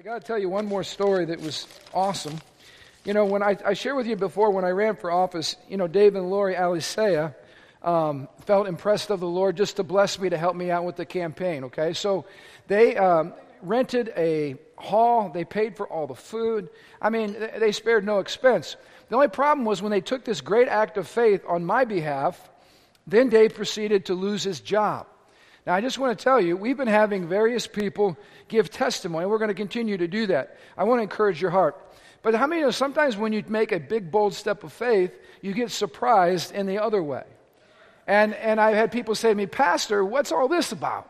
I got to tell you one more story that was awesome. You know, when I, I shared with you before when I ran for office, you know, Dave and Lori Alisea um, felt impressed of the Lord just to bless me to help me out with the campaign, okay? So they um, rented a hall, they paid for all the food. I mean, they spared no expense. The only problem was when they took this great act of faith on my behalf, then Dave proceeded to lose his job. Now, I just want to tell you, we've been having various people give testimony. We're going to continue to do that. I want to encourage your heart. But how many know sometimes when you make a big, bold step of faith, you get surprised in the other way? And, and I've had people say to me, Pastor, what's all this about?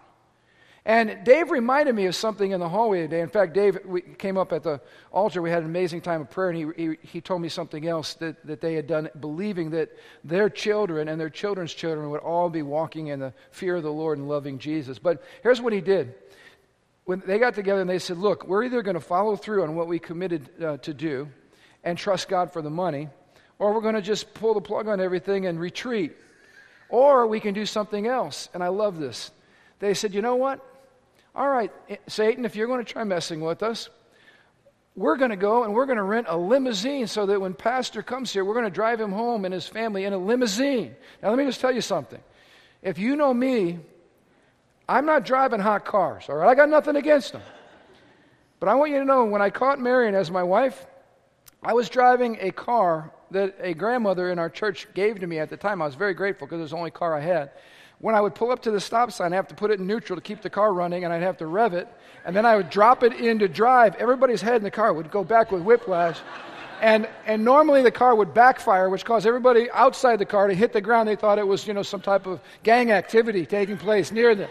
And Dave reminded me of something in the hallway today. In fact, Dave we came up at the altar. We had an amazing time of prayer, and he, he, he, told me something else that, that they had done, believing that their children and their children's children would all be walking in the fear of the Lord and loving Jesus. But here's what he did. When they got together and they said, Look, we're either going to follow through on what we committed uh, to do and trust God for the money, or we're going to just pull the plug on everything and retreat. Or we can do something else. And I love this. They said, You know what? All right, Satan, if you're going to try messing with us, we're going to go and we're going to rent a limousine so that when Pastor comes here, we're going to drive him home and his family in a limousine. Now, let me just tell you something. If you know me, I'm not driving hot cars, all right? I got nothing against them. But I want you to know when I caught Marion as my wife, I was driving a car that a grandmother in our church gave to me at the time. I was very grateful because it was the only car I had when I would pull up to the stop sign, I have to put it in neutral to keep the car running, and I'd have to rev it, and then I would drop it into drive. Everybody's head in the car would go back with whiplash. And, and normally the car would backfire, which caused everybody outside the car to hit the ground. They thought it was, you know, some type of gang activity taking place near them.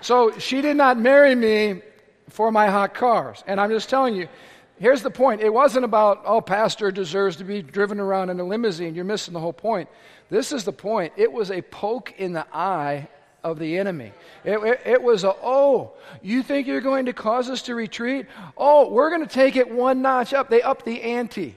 So she did not marry me for my hot cars. And I'm just telling you, here's the point. It wasn't about, oh, pastor deserves to be driven around in a limousine. You're missing the whole point. This is the point. It was a poke in the eye of the enemy. It, it, it, was a, oh, you think you're going to cause us to retreat? Oh, we're going to take it one notch up. They upped the ante.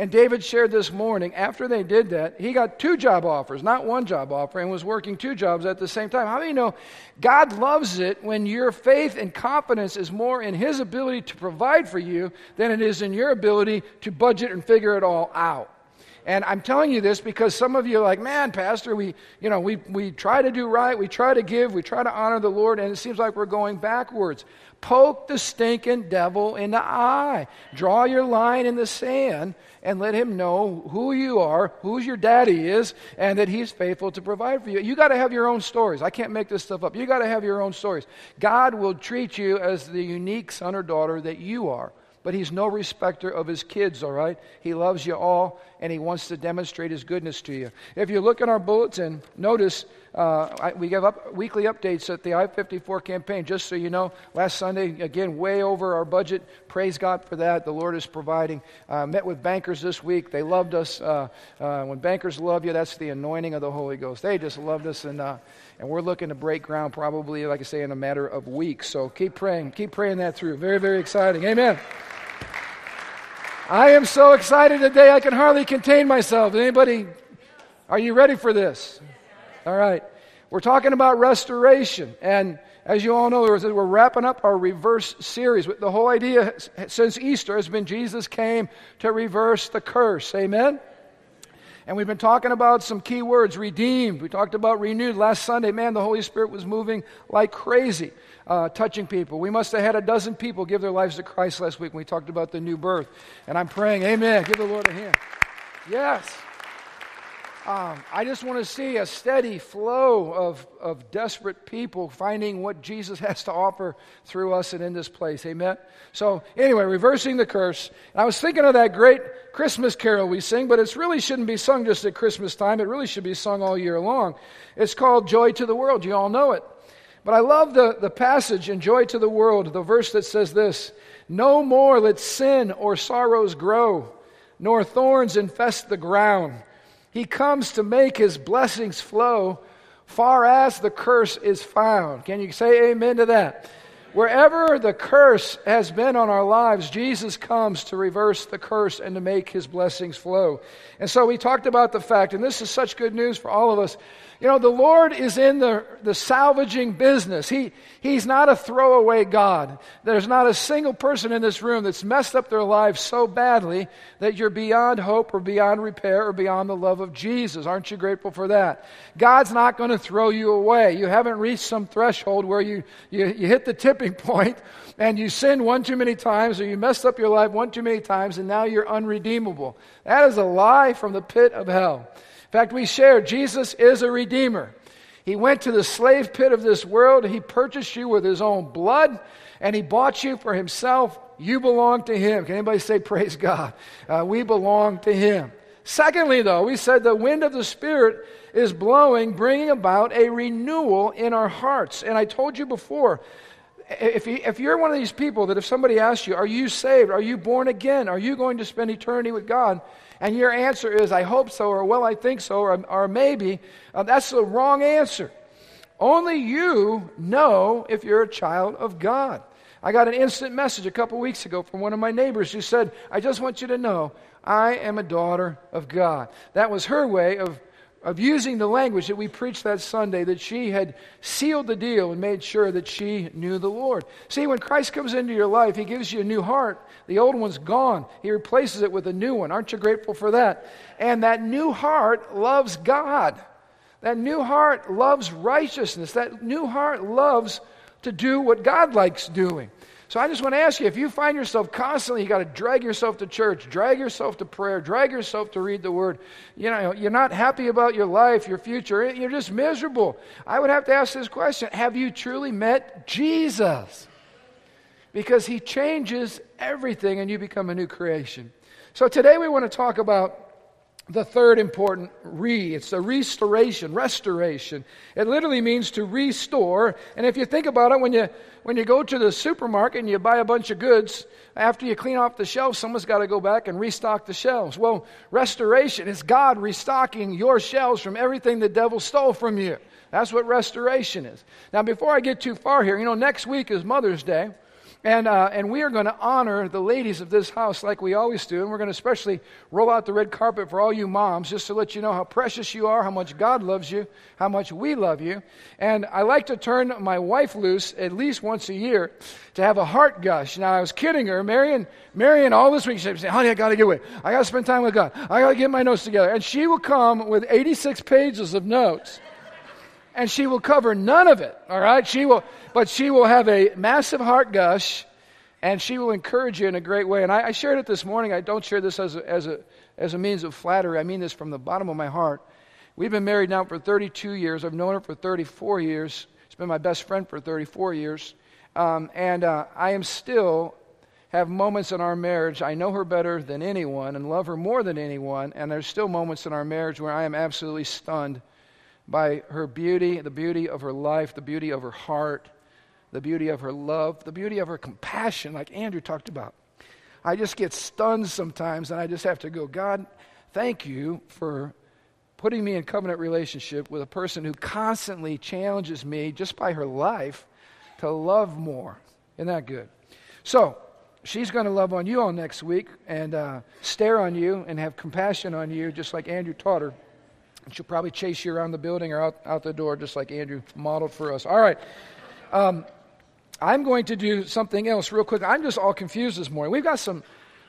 And David shared this morning, after they did that, he got two job offers, not one job offer, and was working two jobs at the same time. How do you know God loves it when your faith and confidence is more in his ability to provide for you than it is in your ability to budget and figure it all out? And I'm telling you this because some of you are like, man, Pastor, we, you know, we, we try to do right, we try to give, we try to honor the Lord, and it seems like we're going backwards. Poke the stinking devil in the eye. Draw your line in the sand and let him know who you are, who your daddy is, and that he's faithful to provide for you. You got to have your own stories. I can't make this stuff up. You got to have your own stories. God will treat you as the unique son or daughter that you are but he's no respecter of his kids, all right? He loves you all, and he wants to demonstrate his goodness to you. If you look in our bulletin, notice uh, I, we give up weekly updates at the I 54 campaign, just so you know. Last Sunday, again, way over our budget. Praise God for that. The Lord is providing. Uh, met with bankers this week. They loved us. Uh, uh when bankers love you, that's the anointing of the Holy Ghost. They just loved us, and, uh, and we're looking to break ground probably, like I say, in a matter of weeks. So keep praying. Keep praying that through. Very, very exciting. Amen. I am so excited today I can hardly contain myself. Anybody, are you ready for this? All right. We're talking about restoration. And as you all know, we're wrapping up our reverse series. The whole idea since Easter has been Jesus came to reverse the curse. Amen? And we've been talking about some key words redeemed. We talked about renewed. Last Sunday, man, the Holy Spirit was moving like crazy uh, touching people. We must have had a dozen people give their lives to Christ last week when we talked about the new birth. And I'm praying, amen. Give the Lord a hand. Yes. Um, I just want to see a steady flow of, of desperate people finding what Jesus has to offer through us and in this place. Amen? So, anyway, reversing the curse. And I was thinking of that great Christmas carol we sing, but it really shouldn't be sung just at Christmas time. It really should be sung all year long. It's called Joy to the World. You all know it. But I love the, the passage in Joy to the World, the verse that says this No more let sin or sorrows grow, nor thorns infest the ground. He comes to make his blessings flow far as the curse is found. Can you say amen to that? Wherever the curse has been on our lives, Jesus comes to reverse the curse and to make his blessings flow. And so we talked about the fact, and this is such good news for all of us. You know, the Lord is in the, the salvaging business. He, he's not a throwaway God. There's not a single person in this room that's messed up their lives so badly that you're beyond hope or beyond repair or beyond the love of Jesus. Aren't you grateful for that? God's not going to throw you away. You haven't reached some threshold where you, you, you hit the tipping point and you sinned one too many times or you messed up your life one too many times and now you're unredeemable. That is a lie from the pit of hell. In fact, we shared Jesus is a redeemer. He went to the slave pit of this world. He purchased you with his own blood, and he bought you for himself. You belong to him. Can anybody say, Praise God? Uh, we belong to him. Secondly, though, we said the wind of the Spirit is blowing, bringing about a renewal in our hearts. And I told you before, if, you, if you're one of these people that if somebody asks you, Are you saved? Are you born again? Are you going to spend eternity with God? and your answer is, I hope so, or well, I think so, or, or maybe, uh, that's the wrong answer. Only you know if you're a child of God. I got an instant message a couple weeks ago from one of my neighbors who said, I just want you to know I am a daughter of God. That was her way of of using the language that we preached that Sunday, that she had sealed the deal and made sure that she knew the Lord. See, when Christ comes into your life, He gives you a new heart. The old one's gone, He replaces it with a new one. Aren't you grateful for that? And that new heart loves God. That new heart loves righteousness. That new heart loves to do what God likes doing. So I just want to ask you if you find yourself constantly, you got to drag yourself to church, drag yourself to prayer, drag yourself to read the word. You know, you're not happy about your life, your future, eh, you're just miserable. I would have to ask this question Have you truly met Jesus? Because he changes everything and you become a new creation. So today we want to talk about the third important re. It's a restoration, restoration. It literally means to restore. And if you think about it, when you when you go to the supermarket and you buy a bunch of goods, after you clean off the shelves, someone's got to go back and restock the shelves. Well, restoration is God restocking your shelves from everything the devil stole from you. That's what restoration is. Now, before I get too far here, you know, next week is Mother's Day. And, uh, and we are going to honor the ladies of this house like we always do. And we're going to especially roll out the red carpet for all you moms just to let you know how precious you are, how much God loves you, how much we love you. And I like to turn my wife loose at least once a year to have a heart gush. Now, I was kidding her. Marion, Marion all this week, she said, honey, I got to get away. I got to spend time with God. I got to get my notes together. And she will come with 86 pages of notes and she will cover none of it, all right? She will, but she will have a massive heart gush and she will encourage you in a great way. And I, I shared it this morning. I don't share this as a, as, a, as a means of flattery. I mean this from the bottom of my heart. We've been married now for 32 years. I've known her for 34 years. She's been my best friend for 34 years. Um, and uh, I am still have moments in our marriage. I know her better than anyone and love her more than anyone. And there's still moments in our marriage where I am absolutely stunned by her beauty, the beauty of her life, the beauty of her heart, the beauty of her love, the beauty of her compassion, like Andrew talked about. I just get stunned sometimes, and I just have to go, God, thank you for putting me in covenant relationship with a person who constantly challenges me just by her life to love more. Isn't that good? So, she's going to love on you all next week and uh, stare on you and have compassion on you, just like Andrew taught her. And she'll probably chase you around the building or out, out the door, just like Andrew modeled for us. All right. Um, I'm going to do something else real quick. I'm just all confused this morning. We've got some.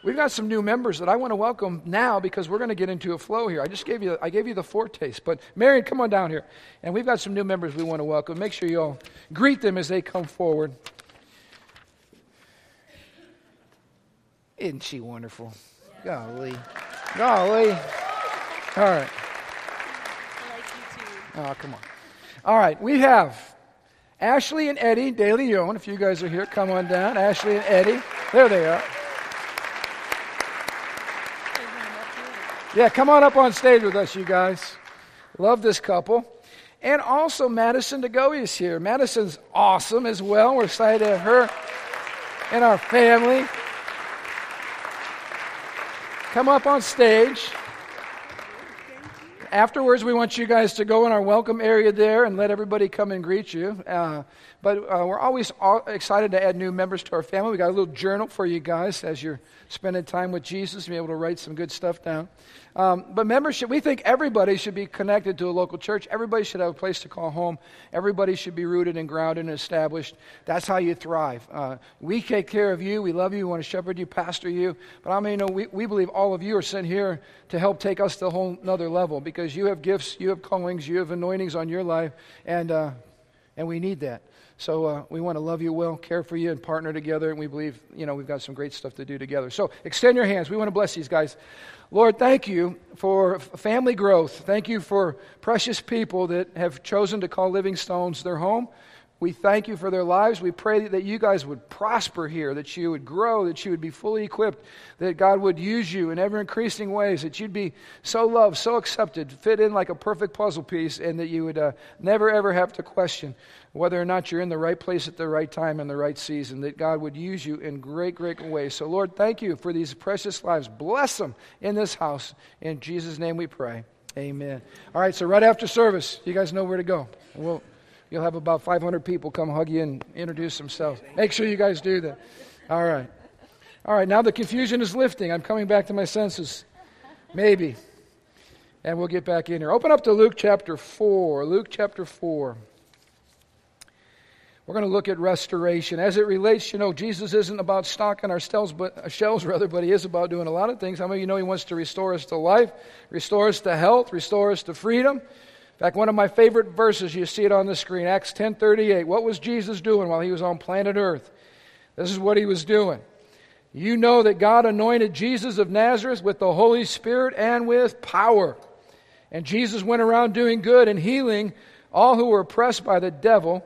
We've got some new members that I want to welcome now because we're going to get into a flow here. I just gave you, I gave you the foretaste, but Marion, come on down here, and we've got some new members we want to welcome. Make sure you all greet them as they come forward. Isn't she wonderful? Golly, golly. All right. Oh, come on. All right, we have Ashley and Eddie De Leon. If you guys are here, come on down. Ashley and Eddie. There they are. Yeah, come on up on stage with us, you guys. Love this couple. And also Madison DeGoey is here. Madison's awesome as well. We're excited to have her and our family. Come up on stage. Afterwards, we want you guys to go in our welcome area there and let everybody come and greet you. Uh, but uh, we're always excited to add new members to our family. We got a little journal for you guys as you're spending time with Jesus, be able to write some good stuff down. Um, but membership, we think everybody should be connected to a local church. Everybody should have a place to call home. Everybody should be rooted and grounded and established. That's how you thrive. Uh, we take care of you. We love you. We want to shepherd you, pastor you. But I mean, you know, we, we believe all of you are sent here to help take us to a whole another level because you have gifts, you have callings, you have anointings on your life, and, uh, and we need that. So uh, we want to love you well, care for you, and partner together. And we believe, you know, we've got some great stuff to do together. So extend your hands. We want to bless these guys. Lord, thank you for family growth. Thank you for precious people that have chosen to call Living Stones their home. We thank you for their lives. We pray that you guys would prosper here, that you would grow, that you would be fully equipped, that God would use you in ever increasing ways, that you'd be so loved, so accepted, fit in like a perfect puzzle piece, and that you would uh, never ever have to question whether or not you're in the right place at the right time in the right season, that God would use you in great, great ways. So, Lord, thank you for these precious lives. Bless them in this house. In Jesus' name we pray. Amen. All right, so right after service, you guys know where to go. We'll. You'll have about 500 people come hug you and introduce themselves. Make sure you guys do that. All right. All right, now the confusion is lifting. I'm coming back to my senses. Maybe. And we'll get back in here. Open up to Luke chapter 4. Luke chapter 4. We're going to look at restoration. As it relates, you know, Jesus isn't about stocking our shelves, but, uh, shelves rather, but he is about doing a lot of things. How many of you know he wants to restore us to life, restore us to health, restore us to freedom? In fact, one of my favorite verses, you see it on the screen, Acts 10:38. What was Jesus doing while he was on planet Earth? This is what he was doing. You know that God anointed Jesus of Nazareth with the Holy Spirit and with power. And Jesus went around doing good and healing all who were oppressed by the devil,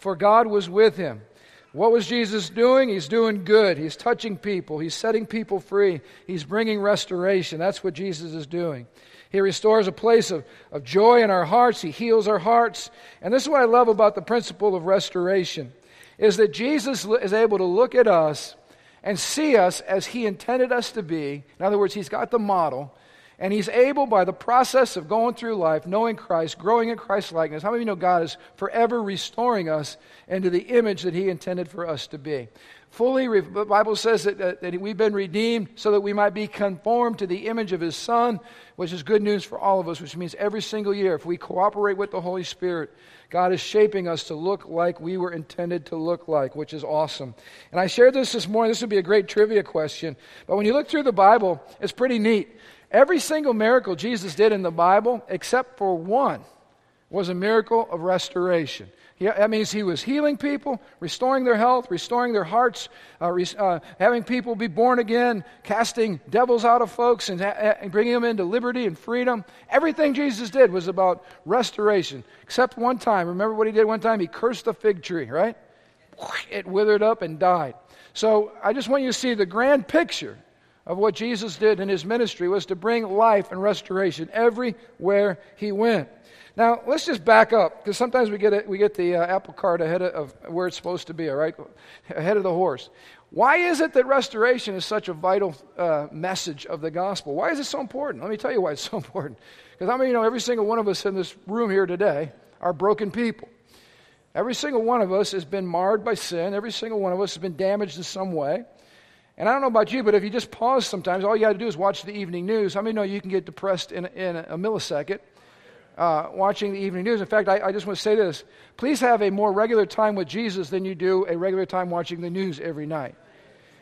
for God was with him. What was Jesus doing? He's doing good. He's touching people. He's setting people free. He's bringing restoration. That's what Jesus is doing. He restores a place of, of joy in our hearts. He heals our hearts. And this is what I love about the principle of restoration is that Jesus is able to look at us and see us as he intended us to be. In other words, he's got the model. And he's able, by the process of going through life, knowing Christ, growing in Christ's likeness. How many of you know God is forever restoring us into the image that he intended for us to be? fully, the Bible says that, that, that, we've been redeemed so that we might be conformed to the image of His Son, which is good news for all of us, which means every single year, if we cooperate with the Holy Spirit, God is shaping us to look like we were intended to look like, which is awesome. And I shared this this morning. This would be a great trivia question. But when you look through the Bible, it's pretty neat. Every single miracle Jesus did in the Bible, except for one, was a miracle of restoration. That means he was healing people, restoring their health, restoring their hearts, uh, re, uh, having people be born again, casting devils out of folks, and, ha- and bringing them into liberty and freedom. Everything Jesus did was about restoration, except one time. Remember what he did one time? He cursed the fig tree, right? It withered up and died. So I just want you to see the grand picture of what Jesus did in his ministry was to bring life and restoration everywhere he went. Now, let's just back up, because sometimes we get, we get the uh, apple cart ahead of, of where it's supposed to be, all right? Ahead of the horse. Why is it that restoration is such a vital uh, message of the gospel? Why is it so important? Let me tell you why it's so important. Because I mean, you know, every single one of us in this room here today are broken people. Every single one of us has been marred by sin. Every single one of us has been damaged in some way. And I don't know about you, but if you just pause sometimes, all you got to do is watch the evening news. How many know you can get depressed in, in a millisecond? uh, watching the evening news. In fact, I, I, just want to say this. Please have a more regular time with Jesus than you do a regular time watching the news every night.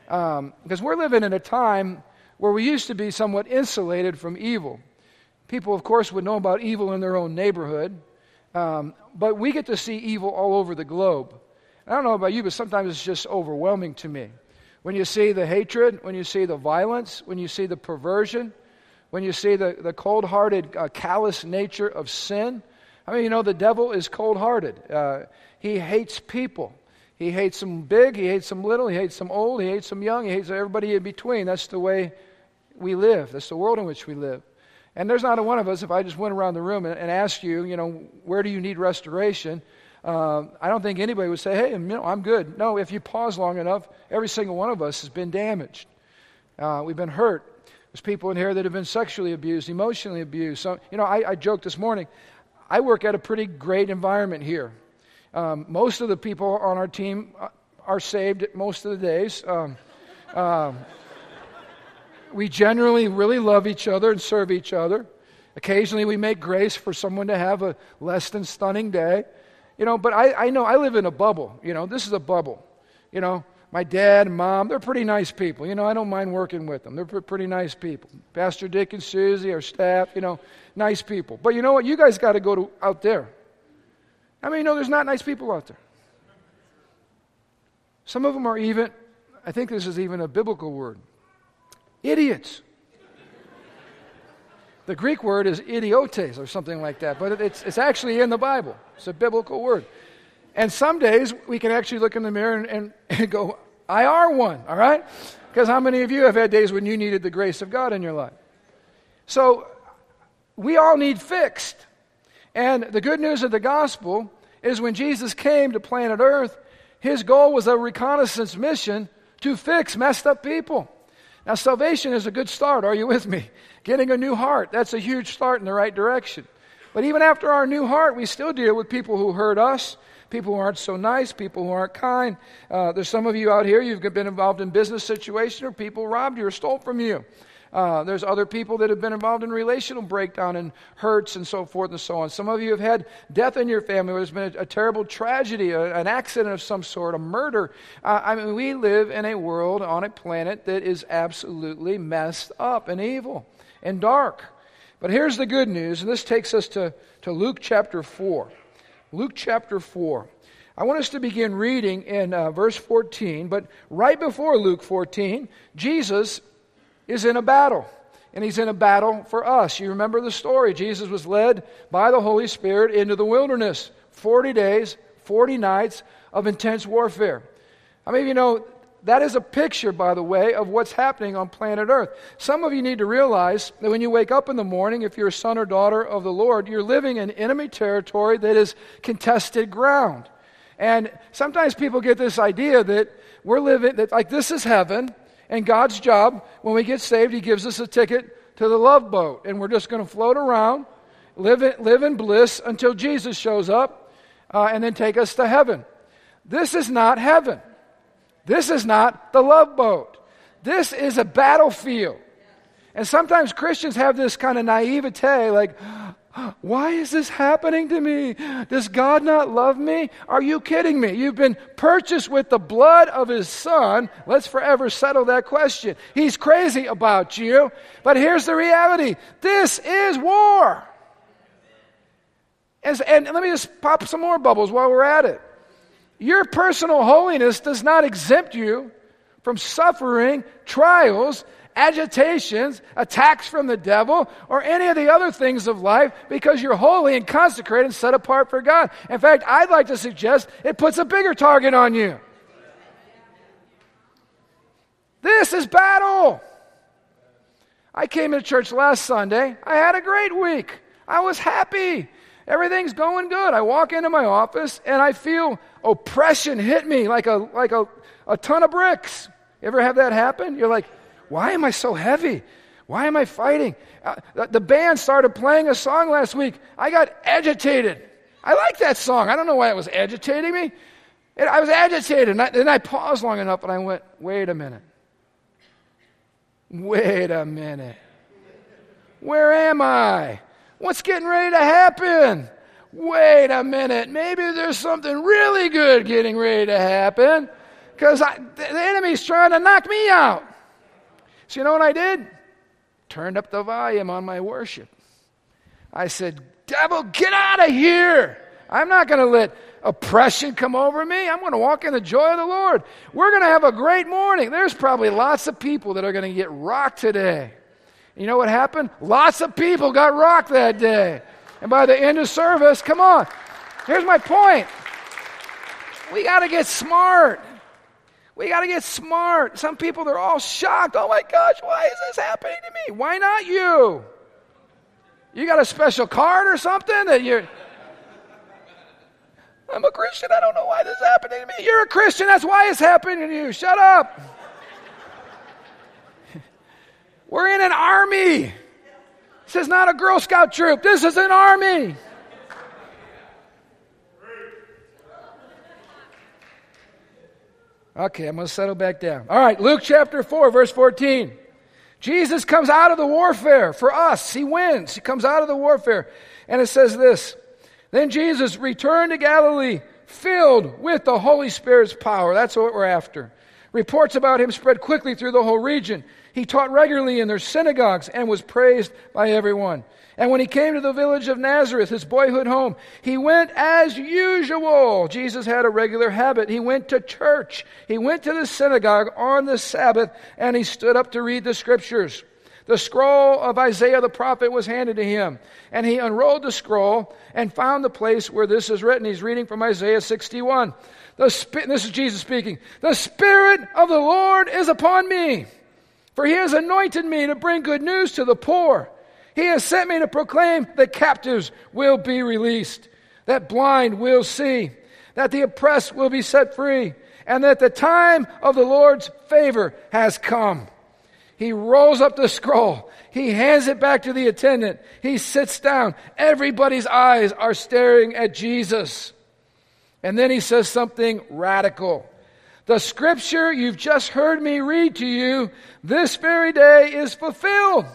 Because um, we're living in a time where we used to be somewhat insulated from evil. People, of course, would know about evil in their own neighborhood, um, but we get to see evil all over the globe. I don't know about you, but sometimes it's just overwhelming to me. When you see the hatred, when you see the violence, when you see the perversion, when you see the, the cold hearted, uh, callous nature of sin. I mean, you know, the devil is cold hearted. Uh, he hates people. He hates them big, he hates them little, he hates them old, he hates them young, he hates everybody in between. That's the way we live, that's the world in which we live. And there's not a one of us, if I just went around the room and, and asked you, you know, where do you need restoration? Uh, I don't think anybody would say, hey, you know, I'm good. No, if you pause long enough, every single one of us has been damaged. Uh, we've been hurt There's people in here that have been sexually abused, emotionally abused. So, you know, I, I joked this morning. I work at a pretty great environment here. Um, most of the people on our team are saved most of the days. Um, um, we generally really love each other and serve each other. Occasionally, we make grace for someone to have a less than stunning day. You know, but I, I know I live in a bubble. You know, this is a bubble. You know, my dad and mom, they're pretty nice people. You know, I don't mind working with them. They're pretty nice people. Pastor Dick and Susie, our staff, you know, nice people. But you know what? You guys got to go to, out there. I mean, you know there's not nice people out there? Some of them are even, I think this is even a biblical word, idiots. The Greek word is idiotes or something like that, but it's, it's actually in the Bible. It's a biblical word. And some days we can actually look in the mirror and, and, and go, I are one, all right? Because how many of you have had days when you needed the grace of God in your life? So we all need fixed. And the good news of the gospel is when Jesus came to planet Earth, his goal was a reconnaissance mission to fix messed up people. Now, salvation is a good start. Are you with me? Getting a new heart, that's a huge start in the right direction. But even after our new heart, we still deal with people who hurt us, people who aren't so nice, people who aren't kind. Uh, there's some of you out here, you've been involved in business situations or people robbed you or stole from you. Uh, there's other people that have been involved in relational breakdown and hurts and so forth and so on. Some of you have had death in your family where there's been a, a terrible tragedy, a, an accident of some sort, a murder. Uh, I mean, we live in a world on a planet that is absolutely messed up and evil and dark. But here's the good news, and this takes us to, to Luke chapter 4. Luke chapter 4. I want us to begin reading in uh, verse 14, but right before Luke 14, Jesus is in a battle. And he's in a battle for us. You remember the story. Jesus was led by the Holy Spirit into the wilderness 40 days, 40 nights of intense warfare. I mean, you know, that is a picture, by the way, of what's happening on planet Earth. Some of you need to realize that when you wake up in the morning, if you're a son or daughter of the Lord, you're living in enemy territory that is contested ground. And sometimes people get this idea that we're living, that like this is heaven, and God's job, when we get saved, He gives us a ticket to the love boat. And we're just going to float around, live in, live in bliss until Jesus shows up, uh, and then take us to heaven. This is not heaven. This is not the love boat. This is a battlefield. And sometimes Christians have this kind of naivete, like, why is this happening to me? Does God not love me? Are you kidding me? You've been purchased with the blood of His Son. Let's forever settle that question. He's crazy about you. But here's the reality this is war. And, and let me just pop some more bubbles while we're at it. Your personal holiness does not exempt you from suffering, trials, agitations, attacks from the devil, or any of the other things of life because you're holy and consecrated and set apart for God. In fact, I'd like to suggest it puts a bigger target on you. This is battle. I came to church last Sunday. I had a great week. I was happy. Everything's going good. I walk into my office and I feel oppression hit me like a, like a, a ton of bricks. You ever have that happen? You're like, why am I so heavy? Why am I fighting? Uh, the band started playing a song last week. I got agitated. I like that song. I don't know why it was agitating me. And I was agitated. And then I paused long enough and I went, wait a minute. Wait a minute. Where am I? What's getting ready to happen? Wait a minute. Maybe there's something really good getting ready to happen because the enemy's trying to knock me out. So, you know what I did? Turned up the volume on my worship. I said, Devil, get out of here. I'm not going to let oppression come over me. I'm going to walk in the joy of the Lord. We're going to have a great morning. There's probably lots of people that are going to get rocked today. You know what happened? Lots of people got rocked that day. And by the end of service, come on. Here's my point. We got to get smart. We got to get smart. Some people, they're all shocked. Oh my gosh, why is this happening to me? Why not you? You got a special card or something that you're. I'm a Christian. I don't know why this is happening to me. You're a Christian. That's why it's happening to you. Shut up. We're in an army. This is not a Girl Scout troop. This is an army. Okay, I'm going to settle back down. All right, Luke chapter 4, verse 14. Jesus comes out of the warfare for us. He wins. He comes out of the warfare. And it says this Then Jesus returned to Galilee, filled with the Holy Spirit's power. That's what we're after. Reports about him spread quickly through the whole region. He taught regularly in their synagogues and was praised by everyone. And when he came to the village of Nazareth, his boyhood home, he went as usual. Jesus had a regular habit. He went to church. He went to the synagogue on the Sabbath and he stood up to read the scriptures. The scroll of Isaiah the prophet was handed to him, and he unrolled the scroll and found the place where this is written. He's reading from Isaiah 61. The, this is Jesus speaking. The Spirit of the Lord is upon me, for he has anointed me to bring good news to the poor. He has sent me to proclaim that captives will be released, that blind will see, that the oppressed will be set free, and that the time of the Lord's favor has come. He rolls up the scroll. He hands it back to the attendant. He sits down. Everybody's eyes are staring at Jesus. And then he says something radical. The scripture you've just heard me read to you this very day is fulfilled.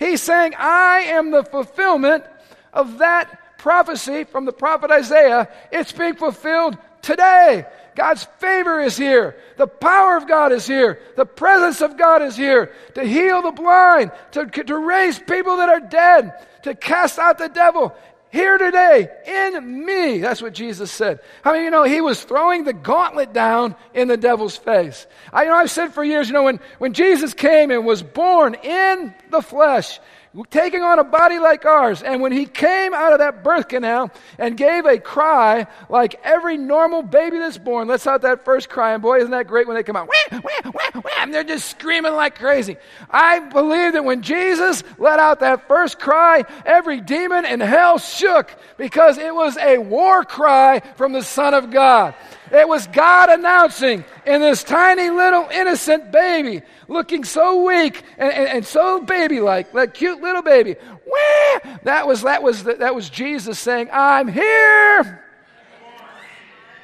He's saying, I am the fulfillment of that prophecy from the prophet Isaiah. It's being fulfilled today. God's favor is here. The power of God is here. The presence of God is here to heal the blind, to, to raise people that are dead, to cast out the devil here today in me. That's what Jesus said. I mean, you know he was throwing the gauntlet down in the devil's face? I you know I've said for years, you know, when, when Jesus came and was born in the flesh, taking on a body like ours. And when he came out of that birth canal and gave a cry like every normal baby that's born, lets out that first cry, and boy, isn't that great when they come out, wah, wah, wah, wah, and they're just screaming like crazy. I believe that when Jesus let out that first cry, every demon in hell shook because it was a war cry from the Son of God. It was God announcing in this tiny little innocent baby, looking so weak and, and, and so baby like, that cute little baby. Wah! That was, that, was, that was Jesus saying, I'm here.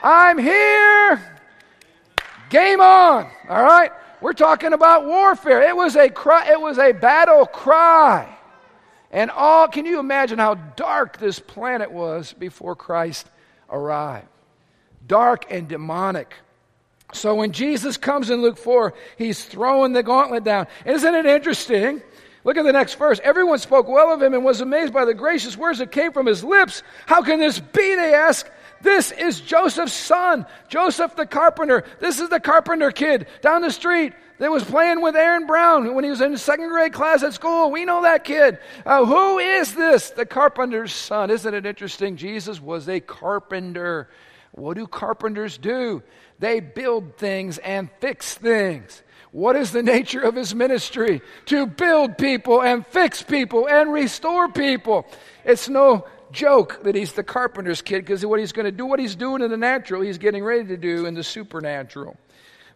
I'm here. Game on. All right? We're talking about warfare. It was a cry, it was a battle cry. And all can you imagine how dark this planet was before Christ arrived? Dark and demonic. So when Jesus comes in Luke 4, he's throwing the gauntlet down. Isn't it interesting? Look at the next verse. Everyone spoke well of him and was amazed by the gracious words that came from his lips. How can this be? They asked. This is Joseph's son, Joseph the carpenter. This is the carpenter kid down the street that was playing with Aaron Brown when he was in second grade class at school. We know that kid. Uh, who is this? The carpenter's son. Isn't it interesting? Jesus was a carpenter. What do carpenters do? They build things and fix things. What is the nature of his ministry? To build people and fix people and restore people. It's no joke that he's the carpenter's kid because what he's going to do, what he's doing in the natural, he's getting ready to do in the supernatural.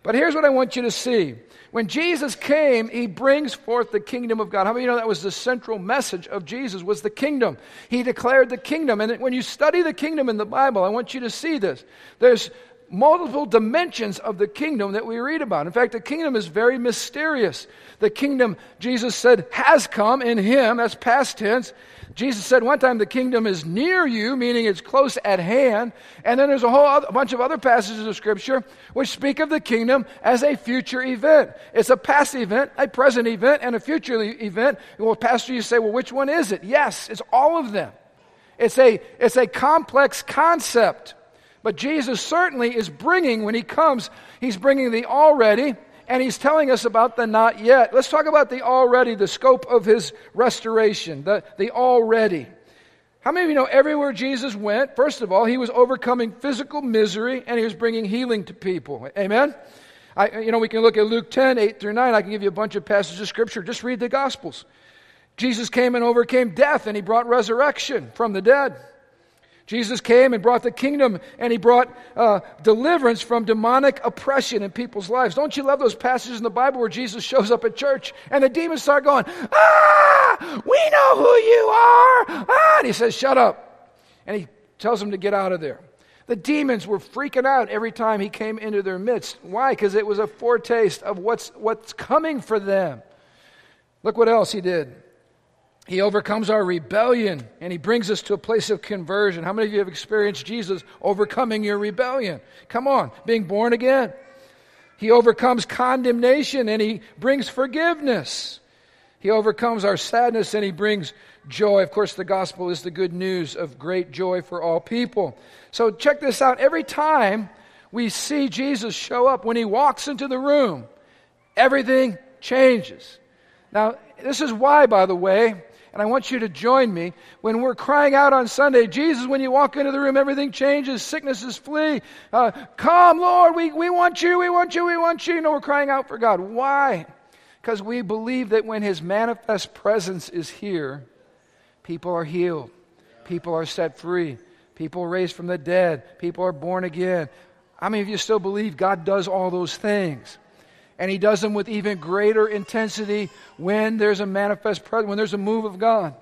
But here's what I want you to see. When Jesus came, he brings forth the kingdom of God. How many of you know that was the central message of Jesus was the kingdom? He declared the kingdom. And when you study the kingdom in the Bible, I want you to see this. There's multiple dimensions of the kingdom that we read about. In fact, the kingdom is very mysterious. The kingdom, Jesus said, has come in him, that's past tense. Jesus said one time the kingdom is near you, meaning it's close at hand. And then there's a whole other, bunch of other passages of Scripture which speak of the kingdom as a future event. It's a past event, a present event, and a future event. Well, Pastor, you say, well, which one is it? Yes, it's all of them. It's a, it's a complex concept. But Jesus certainly is bringing, when he comes, he's bringing the already and he's telling us about the not yet. Let's talk about the already, the scope of his restoration, the, the already. How many of you know everywhere Jesus went, first of all, he was overcoming physical misery and he was bringing healing to people? Amen? I, you know, we can look at Luke 10, 8 through 9. I can give you a bunch of passages of scripture. Just read the Gospels. Jesus came and overcame death and he brought resurrection from the dead. Jesus came and brought the kingdom and he brought uh, deliverance from demonic oppression in people's lives. Don't you love those passages in the Bible where Jesus shows up at church and the demons start going, Ah, we know who you are. Ah, and he says, Shut up. And he tells them to get out of there. The demons were freaking out every time he came into their midst. Why? Because it was a foretaste of what's, what's coming for them. Look what else he did. He overcomes our rebellion and he brings us to a place of conversion. How many of you have experienced Jesus overcoming your rebellion? Come on, being born again. He overcomes condemnation and he brings forgiveness. He overcomes our sadness and he brings joy. Of course, the gospel is the good news of great joy for all people. So check this out. Every time we see Jesus show up, when he walks into the room, everything changes. Now, this is why, by the way, and I want you to join me. When we're crying out on Sunday, Jesus, when you walk into the room, everything changes, sicknesses flee. Uh, Come, Lord, we, we want you, we want you, we want you. Know, we're crying out for God. Why? Because we believe that when His manifest presence is here, people are healed, people are set free, people are raised from the dead, people are born again. How many of you still believe God does all those things? And he does them with even greater intensity when there's a manifest presence, when there's a move of God.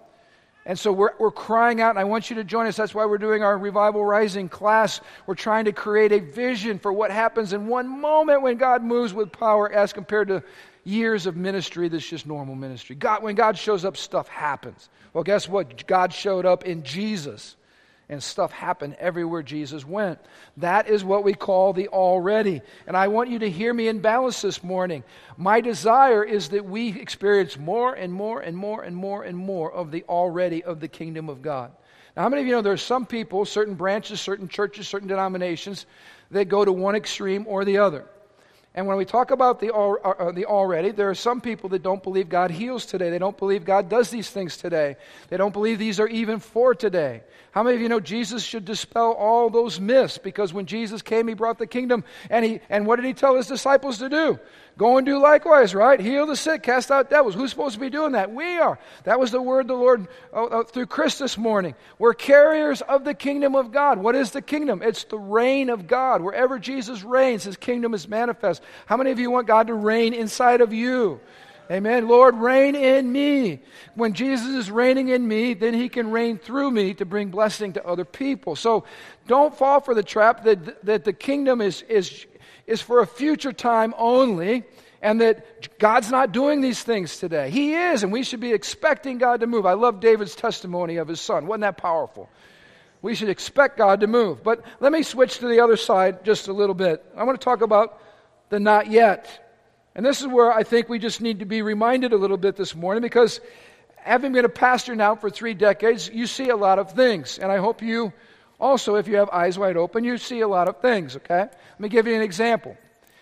And so we're, we're crying out, and I want you to join us. That's why we're doing our Revival Rising class. We're trying to create a vision for what happens in one moment when God moves with power as compared to years of ministry that's just normal ministry. God, when God shows up, stuff happens. Well, guess what? God showed up in Jesus and stuff happened everywhere Jesus went. That is what we call the already. And I want you to hear me in balance this morning. My desire is that we experience more and more and more and more and more of the already of the kingdom of God. Now, how many of you know there are some people, certain branches, certain churches, certain denominations that go to one extreme or the other? And when we talk about the, uh, uh, the already, there are some people that don't believe God heals today. They don't believe God does these things today. They don't believe these are even for today. How many of you know Jesus should dispel all those myths? Because when Jesus came, he brought the kingdom. And, he, and what did he tell his disciples to do? Go and do likewise, right? Heal the sick, cast out devils. Who's supposed to be doing that? We are. That was the word the Lord uh, uh, through Chris this morning. We're carriers of the kingdom of God. What is the kingdom? It's the reign of God. Wherever Jesus reigns, his kingdom is manifest. How many of you want God to reign inside of you? Amen. Lord, reign in me. When Jesus is reigning in me, then he can reign through me to bring blessing to other people. So don't fall for the trap that, that the kingdom is, is, is for a future time only and that God's not doing these things today. He is, and we should be expecting God to move. I love David's testimony of his son. Wasn't that powerful? We should expect God to move. But let me switch to the other side just a little bit. I want to talk about the not yet. And this is where I think we just need to be reminded a little bit this morning because having been a pastor now for three decades, you see a lot of things. And I hope you also, if you have eyes wide open, you see a lot of things, okay? Let me give you an example.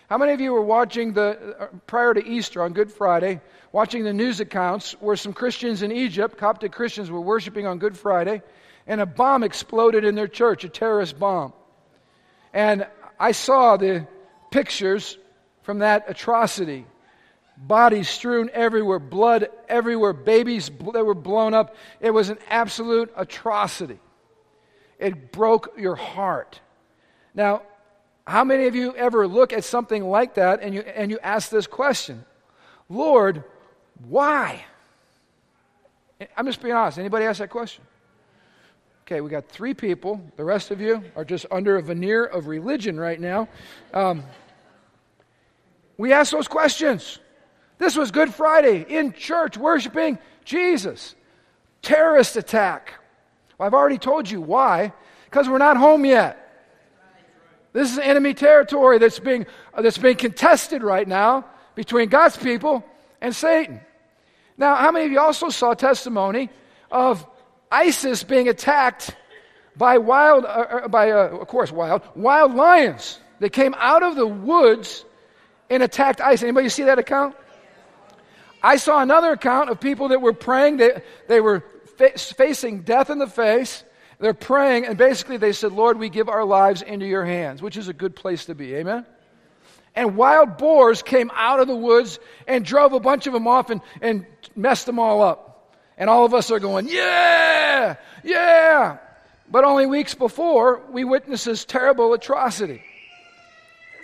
How many of you were watching the, uh, prior to Easter on Good Friday, watching the news accounts where some Christians in Egypt, Coptic Christians, were worshiping on Good Friday, and a bomb exploded in their church, a terrorist bomb? And I saw the pictures from that atrocity. Bodies strewn everywhere, blood everywhere, babies that were blown up. It was an absolute atrocity. It broke your heart. Now, how many of you ever look at something like that and you, and you ask this question Lord, why? I'm just being honest. Anybody ask that question? Okay, we got three people. The rest of you are just under a veneer of religion right now. Um, we ask those questions. This was Good Friday in church, worshiping Jesus. Terrorist attack. Well, I've already told you why. Because we're not home yet. This is enemy territory that's being, uh, that's being contested right now between God's people and Satan. Now, how many of you also saw testimony of ISIS being attacked by wild, uh, uh by, uh, of course, wild, wild lions that came out of the woods and attacked ISIS. Anybody see that account? I saw another account of people that were praying. They, they were fa- facing death in the face. They're praying, and basically they said, Lord, we give our lives into your hands, which is a good place to be. Amen? And wild boars came out of the woods and drove a bunch of them off and, and messed them all up. And all of us are going, yeah, yeah. But only weeks before, we witnessed this terrible atrocity.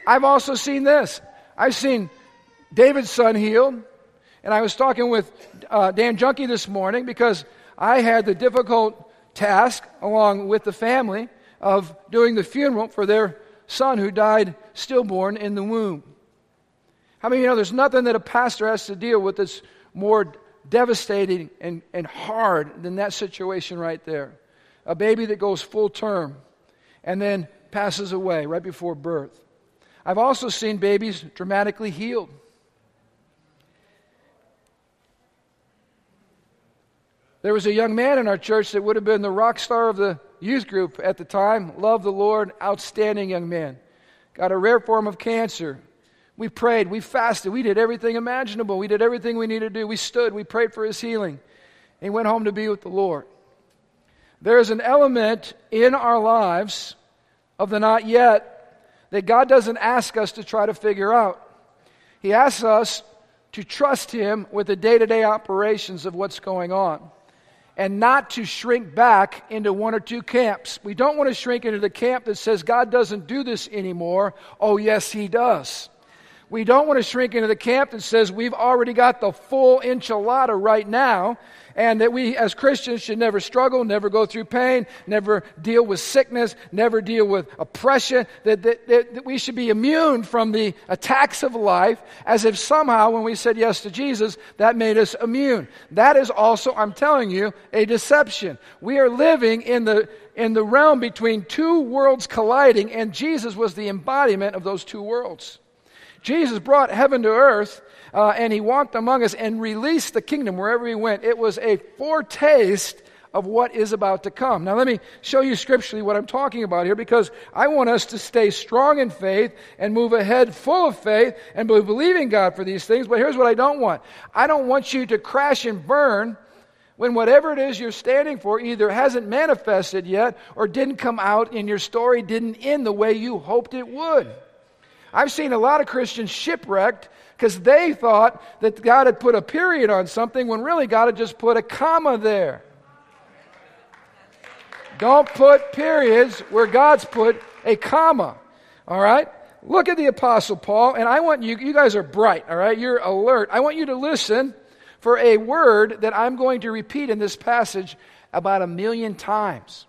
I've also seen this. I've seen David's son healed. And I was talking with uh, Dan Junkie this morning because I had the difficult task, along with the family, of doing the funeral for their son who died stillborn in the womb. How many of you know there's nothing that a pastor has to deal with that's more devastating and, and hard than that situation right there? A baby that goes full term and then passes away right before birth. I've also seen babies dramatically healed. There was a young man in our church that would have been the rock star of the youth group at the time, loved the Lord, outstanding young man. Got a rare form of cancer. We prayed, we fasted, we did everything imaginable. We did everything we needed to do. We stood, we prayed for his healing. He went home to be with the Lord. There is an element in our lives of the not yet that God doesn't ask us to try to figure out. He asks us to trust Him with the day to day operations of what's going on and not to shrink back into one or two camps. We don't want to shrink into the camp that says God doesn't do this anymore. Oh, yes, He does. We don't want to shrink into the camp that says we've already got the full enchilada right now and that we as Christians should never struggle, never go through pain, never deal with sickness, never deal with oppression, that, that, that, we should be immune from the attacks of life as if somehow when we said yes to Jesus, that made us immune. That is also, I'm telling you, a deception. We are living in the in the realm between two worlds colliding, and Jesus was the embodiment of those two worlds. Jesus brought heaven to earth uh, and he walked among us and released the kingdom wherever he went. It was a foretaste of what is about to come. Now, let me show you scripturally what I'm talking about here because I want us to stay strong in faith and move ahead full of faith and believing God for these things. But here's what I don't want I don't want you to crash and burn when whatever it is you're standing for either hasn't manifested yet or didn't come out and your story didn't end the way you hoped it would. I've seen a lot of Christians shipwrecked because they thought that God had put a period on something when really God had just put a comma there. Don't put periods where God's put a comma. All right? Look at the Apostle Paul, and I want you, you guys are bright, all right? You're alert. I want you to listen for a word that I'm going to repeat in this passage about a million times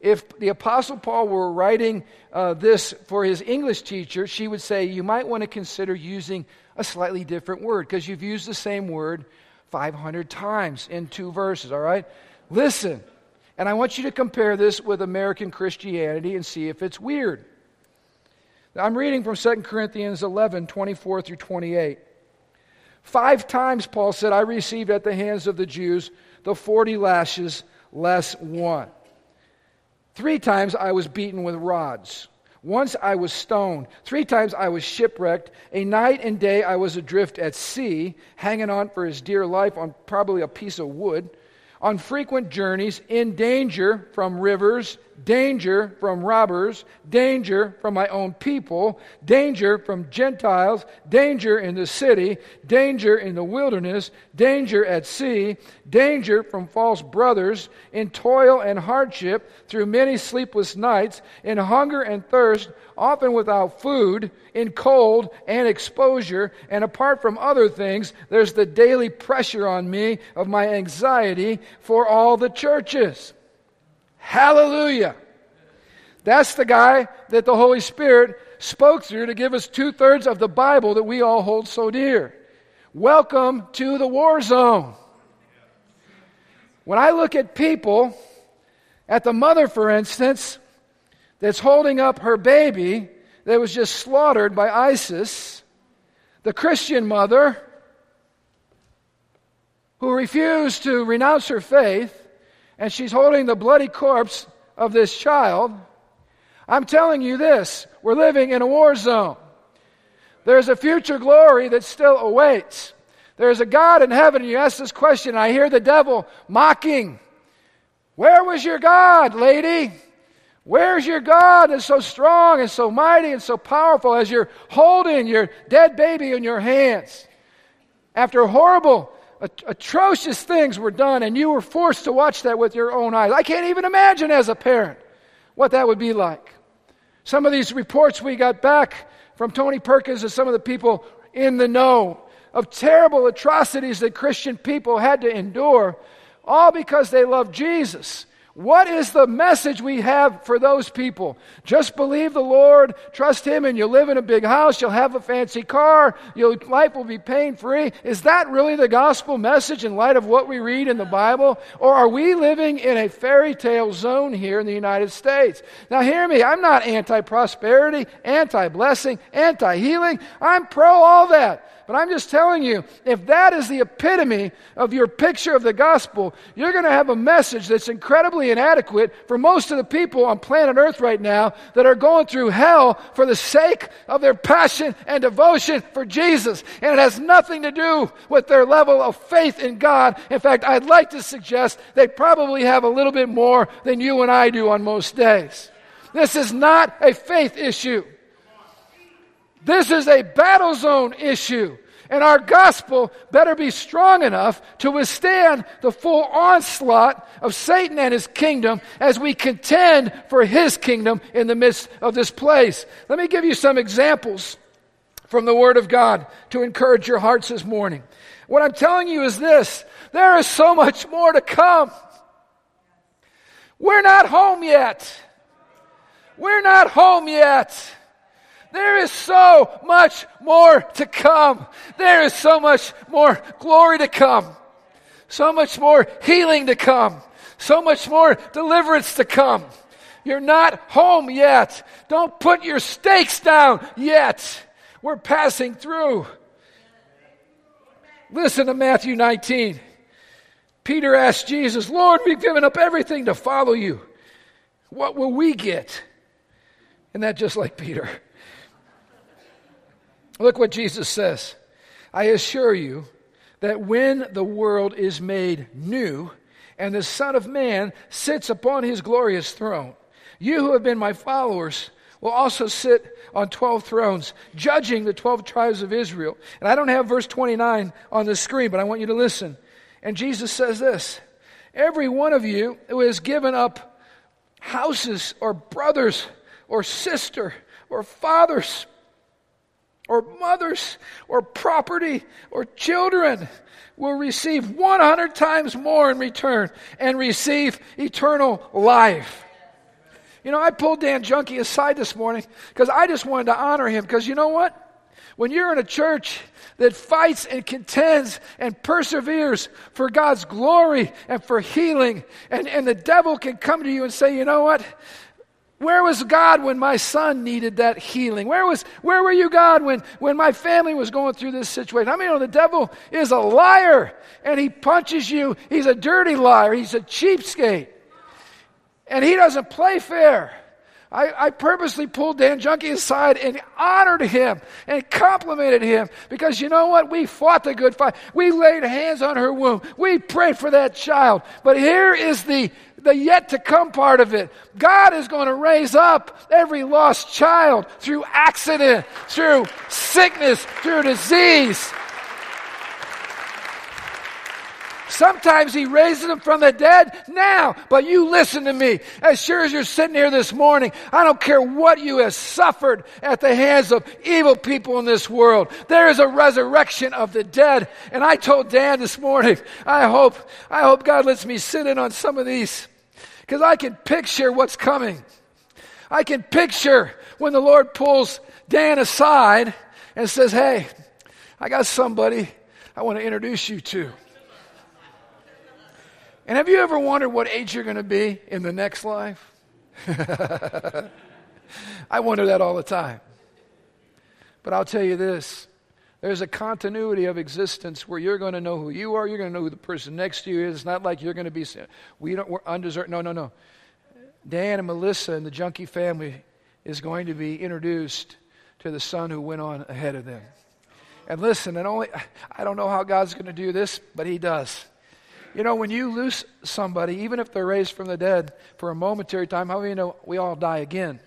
if the Apostle Paul were writing uh, this for his English teacher, she would say, You might want to consider using a slightly different word because you've used the same word 500 times in two verses, all right? Listen, and I want you to compare this with American Christianity and see if it's weird. I'm reading from 2 Corinthians 11 24 through 28. Five times, Paul said, I received at the hands of the Jews the 40 lashes less one. Three times I was beaten with rods. Once I was stoned. Three times I was shipwrecked. A night and day I was adrift at sea, hanging on for his dear life on probably a piece of wood on frequent journeys, in danger from rivers, danger from robbers, danger from my own people, danger from Gentiles, danger in the city, danger in the wilderness, danger at sea, danger from false brothers, in toil and hardship, through many sleepless nights, in hunger and thirst often without food, in cold and exposure, and apart from other things, there's the daily pressure on me of my anxiety for all the churches. Hallelujah. That's the guy that the Holy Spirit spoke through to give us two thirds of the Bible that we all hold so dear. Welcome to the war zone. When I look at people, at the mother, for instance, that's holding up her baby that was just slaughtered by ISIS, the Christian mother who refused to renounce her faith, and she's holding the bloody corpse of this child. I'm telling you this we're living in a war zone. There's a future glory that still awaits. There's a God in heaven, you ask this question, I hear the devil mocking. Where was your God, lady? Where's your God that's so strong and so mighty and so powerful as you're holding your dead baby in your hands? After horrible atrocious things were done, and you were forced to watch that with your own eyes. I can't even imagine as a parent what that would be like. Some of these reports we got back from Tony Perkins and some of the people in the know of terrible atrocities that Christian people had to endure, all because they loved Jesus. What is the message we have for those people? Just believe the Lord, trust Him, and you'll live in a big house, you'll have a fancy car, your life will be pain free. Is that really the gospel message in light of what we read in the Bible? Or are we living in a fairy tale zone here in the United States? Now, hear me, I'm not anti prosperity, anti blessing, anti healing. I'm pro all that. But I'm just telling you, if that is the epitome of your picture of the gospel, you're going to have a message that's incredibly inadequate for most of the people on planet Earth right now that are going through hell for the sake of their passion and devotion for Jesus. And it has nothing to do with their level of faith in God. In fact, I'd like to suggest they probably have a little bit more than you and I do on most days. This is not a faith issue. This is a battle zone issue. And our gospel better be strong enough to withstand the full onslaught of Satan and his kingdom as we contend for his kingdom in the midst of this place. Let me give you some examples from the Word of God to encourage your hearts this morning. What I'm telling you is this there is so much more to come. We're not home yet. We're not home yet. There is so much more to come. There is so much more glory to come. So much more healing to come. So much more deliverance to come. You're not home yet. Don't put your stakes down yet. We're passing through. Listen to Matthew 19. Peter asked Jesus, Lord, we've given up everything to follow you. What will we get? Isn't that just like Peter? Look what Jesus says. I assure you that when the world is made new and the Son of Man sits upon his glorious throne, you who have been my followers will also sit on 12 thrones, judging the 12 tribes of Israel. And I don't have verse 29 on the screen, but I want you to listen. And Jesus says this Every one of you who has given up houses or brothers or sister or fathers or mothers or property or children will receive 100 times more in return and receive eternal life. You know, I pulled Dan Junkie aside this morning because I just wanted to honor him because you know what? When you're in a church that fights and contends and perseveres for God's glory and for healing, and, and the devil can come to you and say, you know what? Where was God when my son needed that healing? Where, was, where were you, God, when, when my family was going through this situation? I mean, you know, the devil is a liar and he punches you. He's a dirty liar. He's a cheapskate. And he doesn't play fair. I, I, purposely pulled Dan Junkie aside and honored him and complimented him because you know what? We fought the good fight. We laid hands on her womb. We prayed for that child. But here is the, the yet to come part of it. God is going to raise up every lost child through accident, through sickness, through disease. Sometimes he raises them from the dead now. But you listen to me. As sure as you're sitting here this morning, I don't care what you have suffered at the hands of evil people in this world. There is a resurrection of the dead. And I told Dan this morning, I hope, I hope God lets me sit in on some of these because I can picture what's coming. I can picture when the Lord pulls Dan aside and says, Hey, I got somebody I want to introduce you to. And have you ever wondered what age you're going to be in the next life? I wonder that all the time. But I'll tell you this there's a continuity of existence where you're going to know who you are, you're going to know who the person next to you is. It's not like you're going to be, we don't, we're undeserved. No, no, no. Dan and Melissa and the Junkie family is going to be introduced to the son who went on ahead of them. And listen, and only, I don't know how God's going to do this, but He does. You know, when you lose somebody, even if they're raised from the dead for a momentary time, how do you know we all die again?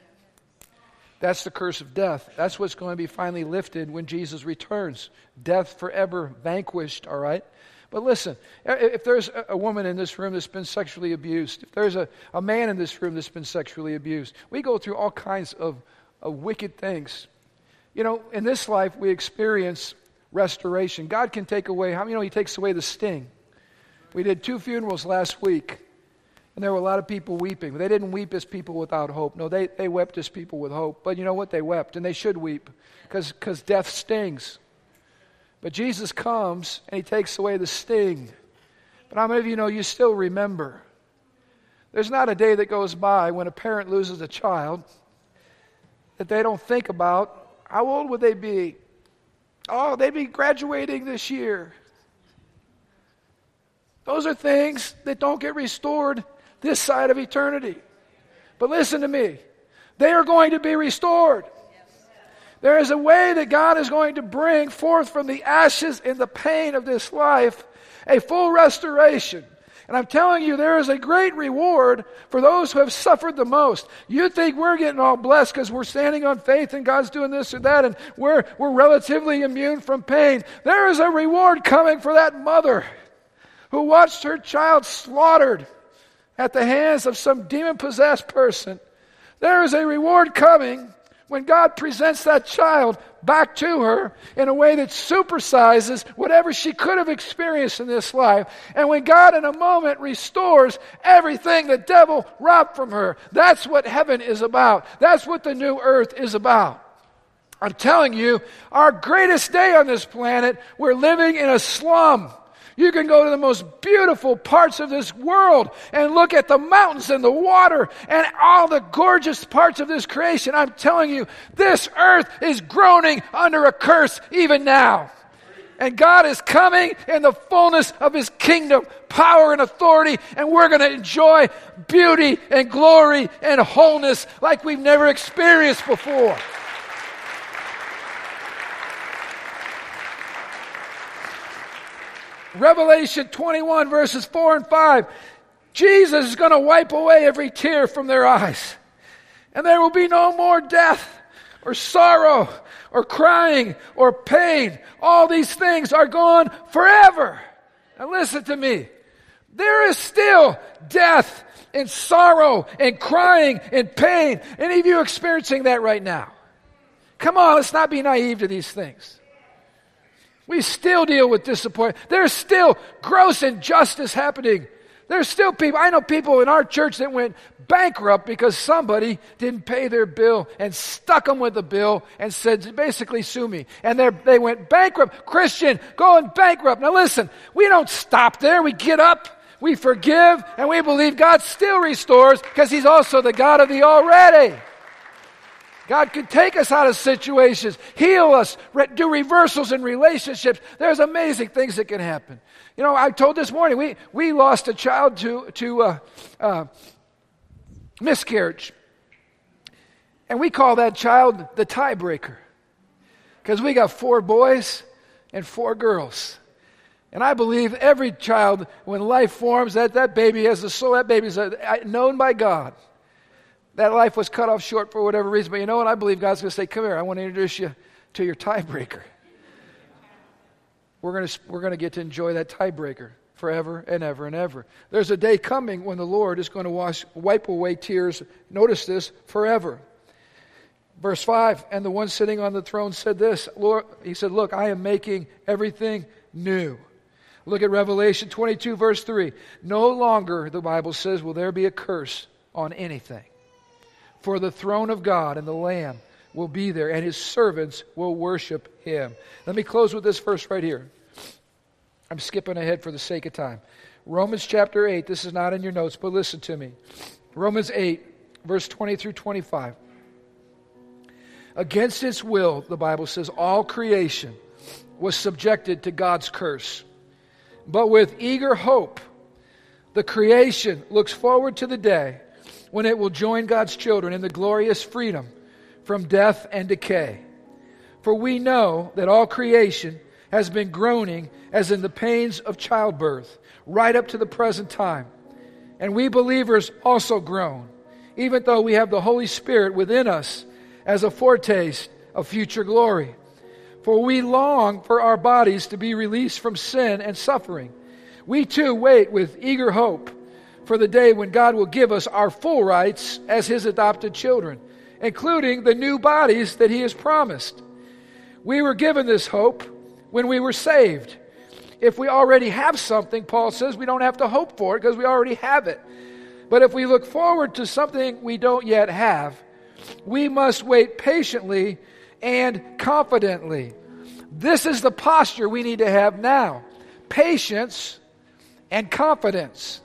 That's the curse of death. That's what's going to be finally lifted when Jesus returns. Death forever vanquished, all right? But listen, if there's a woman in this room that's been sexually abused, if there's a, a man in this room that's been sexually abused, we go through all kinds of, of wicked things. You know, in this life, we experience restoration. God can take away, how you know He takes away the sting? We did two funerals last week, and there were a lot of people weeping. They didn't weep as people without hope. No, they, they wept as people with hope. But you know what? They wept, and they should weep because death stings. But Jesus comes and he takes away the sting. But how many of you know you still remember? There's not a day that goes by when a parent loses a child that they don't think about how old would they be? Oh, they'd be graduating this year. Those are things that don't get restored this side of eternity. But listen to me, they are going to be restored. There is a way that God is going to bring forth from the ashes and the pain of this life a full restoration. And I'm telling you, there is a great reward for those who have suffered the most. You think we're getting all blessed because we're standing on faith and God's doing this or that and we're, we're relatively immune from pain. There is a reward coming for that mother who watched her child slaughtered at the hands of some demon possessed person. There is a reward coming when God presents that child back to her in a way that supersizes whatever she could have experienced in this life, and when God in a moment restores everything the devil robbed from her, that's what heaven is about. That's what the new earth is about. I'm telling you, our greatest day on this planet, we're living in a slum. You can go to the most beautiful parts of this world and look at the mountains and the water and all the gorgeous parts of this creation. I'm telling you, this earth is groaning under a curse even now. And God is coming in the fullness of His kingdom, power and authority, and we're going to enjoy beauty and glory and wholeness like we've never experienced before. Revelation 21, verses 4 and 5. Jesus is going to wipe away every tear from their eyes. And there will be no more death or sorrow or crying or pain. All these things are gone forever. Now listen to me. There is still death and sorrow and crying and pain. Any of you experiencing that right now? Come on, let's not be naive to these things. We still deal with disappointment. There's still gross injustice happening. There's still people, I know people in our church that went bankrupt because somebody didn't pay their bill and stuck them with the bill and said, basically, sue me. And they went bankrupt. Christian, going bankrupt. Now listen, we don't stop there. We get up, we forgive, and we believe God still restores because He's also the God of the already. God can take us out of situations, heal us, do reversals in relationships. There's amazing things that can happen. You know, I told this morning, we, we lost a child to, to uh, uh, miscarriage. And we call that child the tiebreaker. Because we got four boys and four girls. And I believe every child, when life forms, that, that baby has a soul, that baby is known by God. That life was cut off short for whatever reason. But you know what? I believe God's going to say, Come here, I want to introduce you to your tiebreaker. We're going to, we're going to get to enjoy that tiebreaker forever and ever and ever. There's a day coming when the Lord is going to wash, wipe away tears. Notice this forever. Verse 5 And the one sitting on the throne said this Lord, He said, Look, I am making everything new. Look at Revelation 22, verse 3. No longer, the Bible says, will there be a curse on anything. For the throne of God and the Lamb will be there, and his servants will worship him. Let me close with this verse right here. I'm skipping ahead for the sake of time. Romans chapter 8, this is not in your notes, but listen to me. Romans 8, verse 20 through 25. Against its will, the Bible says, all creation was subjected to God's curse. But with eager hope, the creation looks forward to the day when it will join God's children in the glorious freedom from death and decay. For we know that all creation has been groaning as in the pains of childbirth, right up to the present time. And we believers also groan, even though we have the Holy Spirit within us as a foretaste of future glory. For we long for our bodies to be released from sin and suffering. We too wait with eager hope for the day when God will give us our full rights as His adopted children, including the new bodies that He has promised. We were given this hope when we were saved. If we already have something, Paul says, we don't have to hope for it because we already have it. But if we look forward to something we don't yet have, we must wait patiently and confidently. This is the posture we need to have now patience and confidence.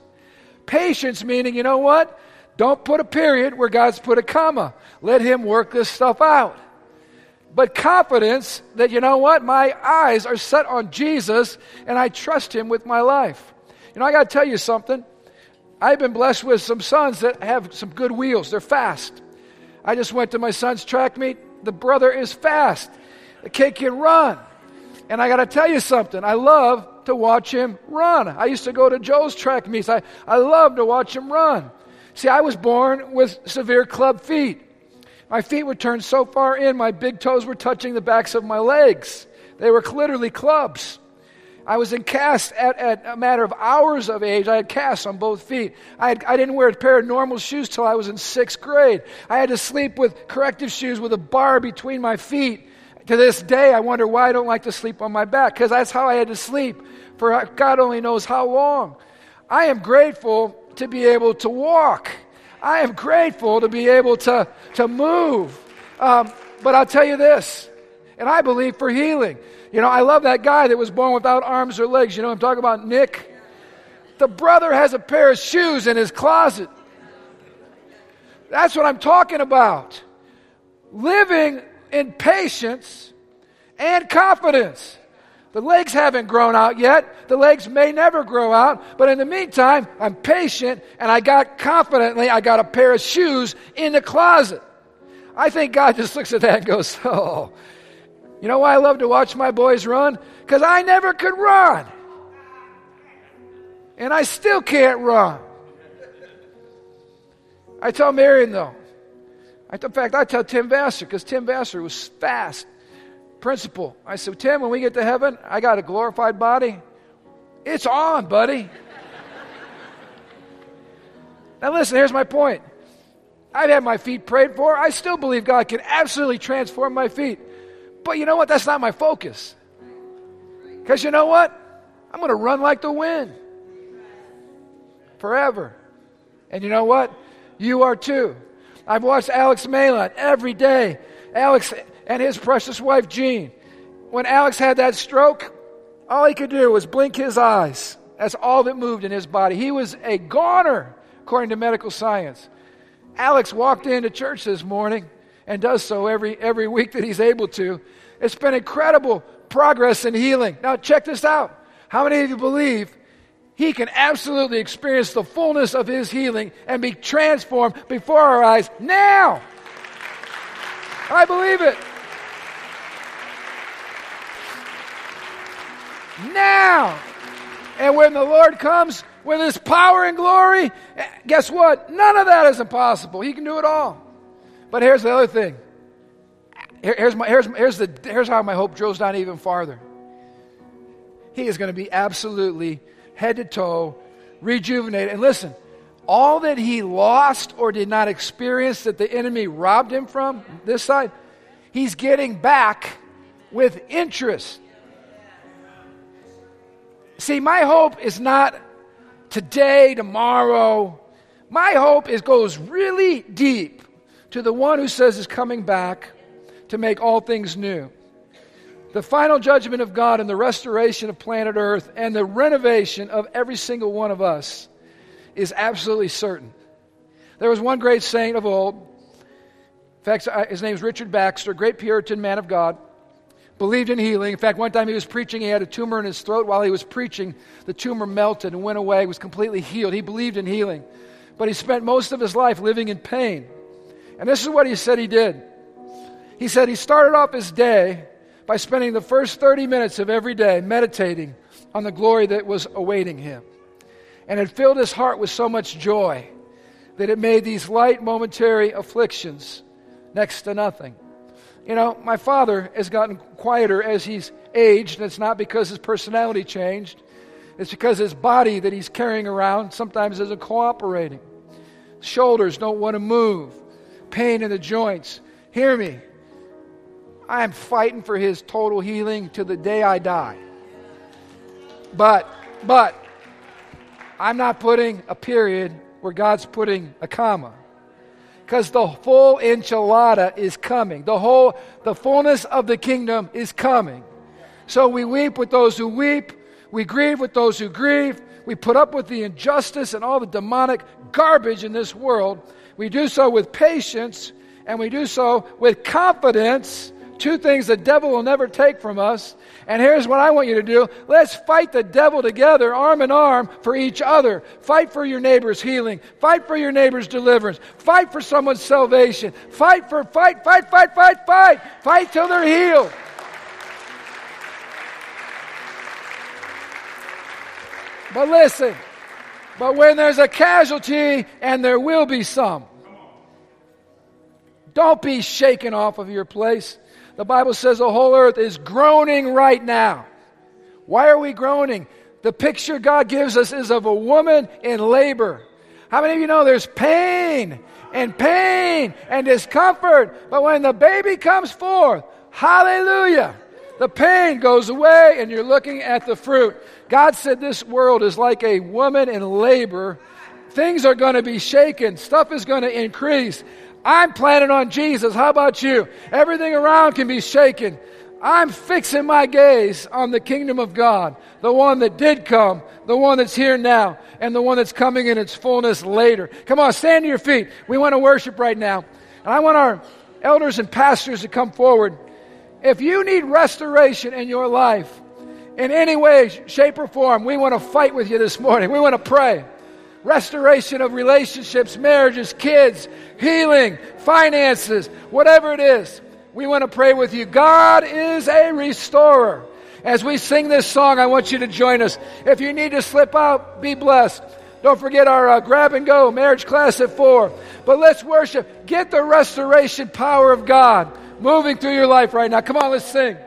Patience meaning, you know what? Don't put a period where God's put a comma. Let Him work this stuff out. But confidence that, you know what? My eyes are set on Jesus and I trust Him with my life. You know, I got to tell you something. I've been blessed with some sons that have some good wheels. They're fast. I just went to my son's track meet. The brother is fast. The kid can run. And I got to tell you something. I love to watch him run. I used to go to Joe's track meets. I, I love to watch him run. See, I was born with severe club feet. My feet would turn so far in, my big toes were touching the backs of my legs. They were literally clubs. I was in casts at, at, a matter of hours of age. I had casts on both feet. I, had, I didn't wear a pair of normal shoes till I was in sixth grade. I had to sleep with corrective shoes with a bar between my feet. To this day, I wonder why I don't like to sleep on my back, because that's how I had to sleep for God only knows how long. I am grateful to be able to walk. I am grateful to be able to, to move. Um, but I'll tell you this, and I believe for healing. You know, I love that guy that was born without arms or legs. You know, I'm talking about Nick. The brother has a pair of shoes in his closet. That's what I'm talking about. Living in patience and confidence. The legs haven't grown out yet. The legs may never grow out. But in the meantime, I'm patient and I got confidently, I got a pair of shoes in the closet. I think God just looks at that and goes, Oh, you know why I love to watch my boys run? Because I never could run. And I still can't run. I tell Marion, though. In fact, I tell Tim Vassar, because Tim Vassar was fast. Principal. I said, Tim, when we get to heaven, I got a glorified body. It's on, buddy. now, listen, here's my point. I've had my feet prayed for. I still believe God can absolutely transform my feet. But you know what? That's not my focus. Because you know what? I'm going to run like the wind forever. And you know what? You are too. I've watched Alex Malin every day. Alex and his precious wife, Jean. When Alex had that stroke, all he could do was blink his eyes. That's all that moved in his body. He was a goner, according to medical science. Alex walked into church this morning and does so every, every week that he's able to. It's been incredible progress in healing. Now, check this out. How many of you believe he can absolutely experience the fullness of his healing and be transformed before our eyes now? I believe it. Now. And when the Lord comes with his power and glory, guess what? None of that is impossible. He can do it all. But here's the other thing. here's, my, here's, here's, the, here's how my hope drills down even farther. He is going to be absolutely head to toe rejuvenated. And listen, all that he lost or did not experience that the enemy robbed him from, this side, he's getting back with interest. See, my hope is not today, tomorrow. My hope is goes really deep to the one who says is coming back to make all things new. The final judgment of God and the restoration of planet Earth and the renovation of every single one of us is absolutely certain. There was one great saint of old. In fact, his name is Richard Baxter, great Puritan man of God. Believed in healing. In fact, one time he was preaching, he had a tumor in his throat. While he was preaching, the tumor melted and went away, was completely healed. He believed in healing. But he spent most of his life living in pain. And this is what he said he did. He said he started off his day by spending the first 30 minutes of every day meditating on the glory that was awaiting him. And it filled his heart with so much joy that it made these light momentary afflictions next to nothing. You know, my father has gotten quieter as he's aged, and it's not because his personality changed. It's because his body that he's carrying around sometimes isn't cooperating. Shoulders don't want to move, pain in the joints. Hear me. I am fighting for his total healing to the day I die. But, but, I'm not putting a period where God's putting a comma. Because the full enchilada is coming. The whole, the fullness of the kingdom is coming. So we weep with those who weep. We grieve with those who grieve. We put up with the injustice and all the demonic garbage in this world. We do so with patience and we do so with confidence Two things the devil will never take from us. And here's what I want you to do let's fight the devil together, arm in arm, for each other. Fight for your neighbor's healing. Fight for your neighbor's deliverance. Fight for someone's salvation. Fight for, fight, fight, fight, fight, fight. Fight till they're healed. But listen, but when there's a casualty, and there will be some, don't be shaken off of your place. The Bible says the whole earth is groaning right now. Why are we groaning? The picture God gives us is of a woman in labor. How many of you know there's pain and pain and discomfort? But when the baby comes forth, hallelujah, the pain goes away and you're looking at the fruit. God said this world is like a woman in labor. Things are going to be shaken, stuff is going to increase. I'm planning on Jesus. How about you? Everything around can be shaken. I'm fixing my gaze on the kingdom of God, the one that did come, the one that's here now, and the one that's coming in its fullness later. Come on, stand to your feet. We want to worship right now. And I want our elders and pastors to come forward. If you need restoration in your life, in any way, shape, or form, we want to fight with you this morning. We want to pray restoration of relationships, marriages, kids, healing, finances, whatever it is. We want to pray with you. God is a restorer. As we sing this song, I want you to join us. If you need to slip out, be blessed. Don't forget our uh, grab and go marriage class at four. But let's worship. Get the restoration power of God moving through your life right now. Come on, let's sing.